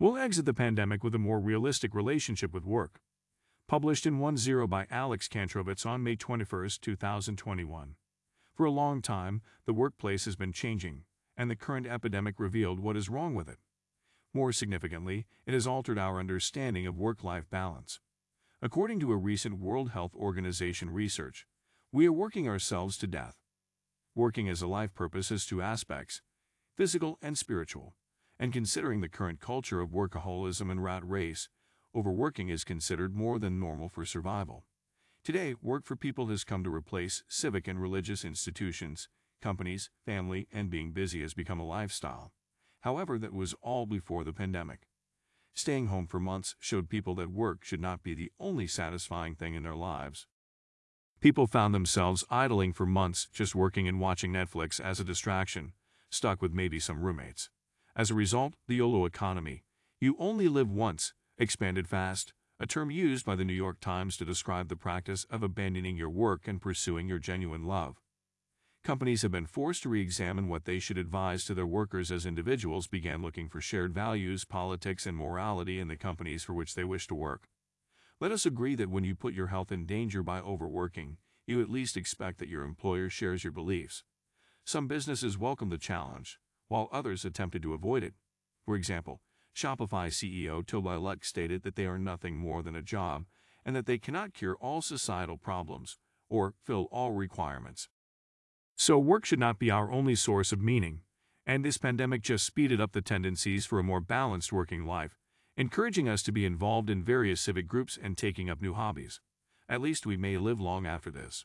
We'll exit the pandemic with a more realistic relationship with work. Published in OneZero by Alex Kantrowitz on May 21, 2021. For a long time, the workplace has been changing, and the current epidemic revealed what is wrong with it. More significantly, it has altered our understanding of work-life balance. According to a recent World Health Organization research, we are working ourselves to death. Working as a life purpose has two aspects, physical and spiritual, and considering the current culture of workaholism and rat race, overworking is considered more than normal for survival. Today, work for people has come to replace civic and religious institutions, companies, family, and being busy has become a lifestyle. However, that was all before the pandemic. Staying home for months showed people that work should not be the only satisfying thing in their lives. People found themselves idling for months just working and watching Netflix as a distraction, stuck with maybe some roommates. As a result, the YOLO economy, you only live once, expanded fast, a term used by the New York Times to describe the practice of abandoning your work and pursuing your genuine love. Companies have been forced to re-examine what they should advise to their workers as individuals began looking for shared values, politics, and morality in the companies for which they wish to work. Let us agree that when you put your health in danger by overworking, you at least expect that your employer shares your beliefs. Some businesses welcome the challenge, while others attempted to avoid it. For example, Shopify CEO Tobi Lutke stated that they are nothing more than a job and that they cannot cure all societal problems or fill all requirements. So work should not be our only source of meaning, and this pandemic just speeded up the tendencies for a more balanced working life, encouraging us to be involved in various civic groups and taking up new hobbies. At least we may live long after this.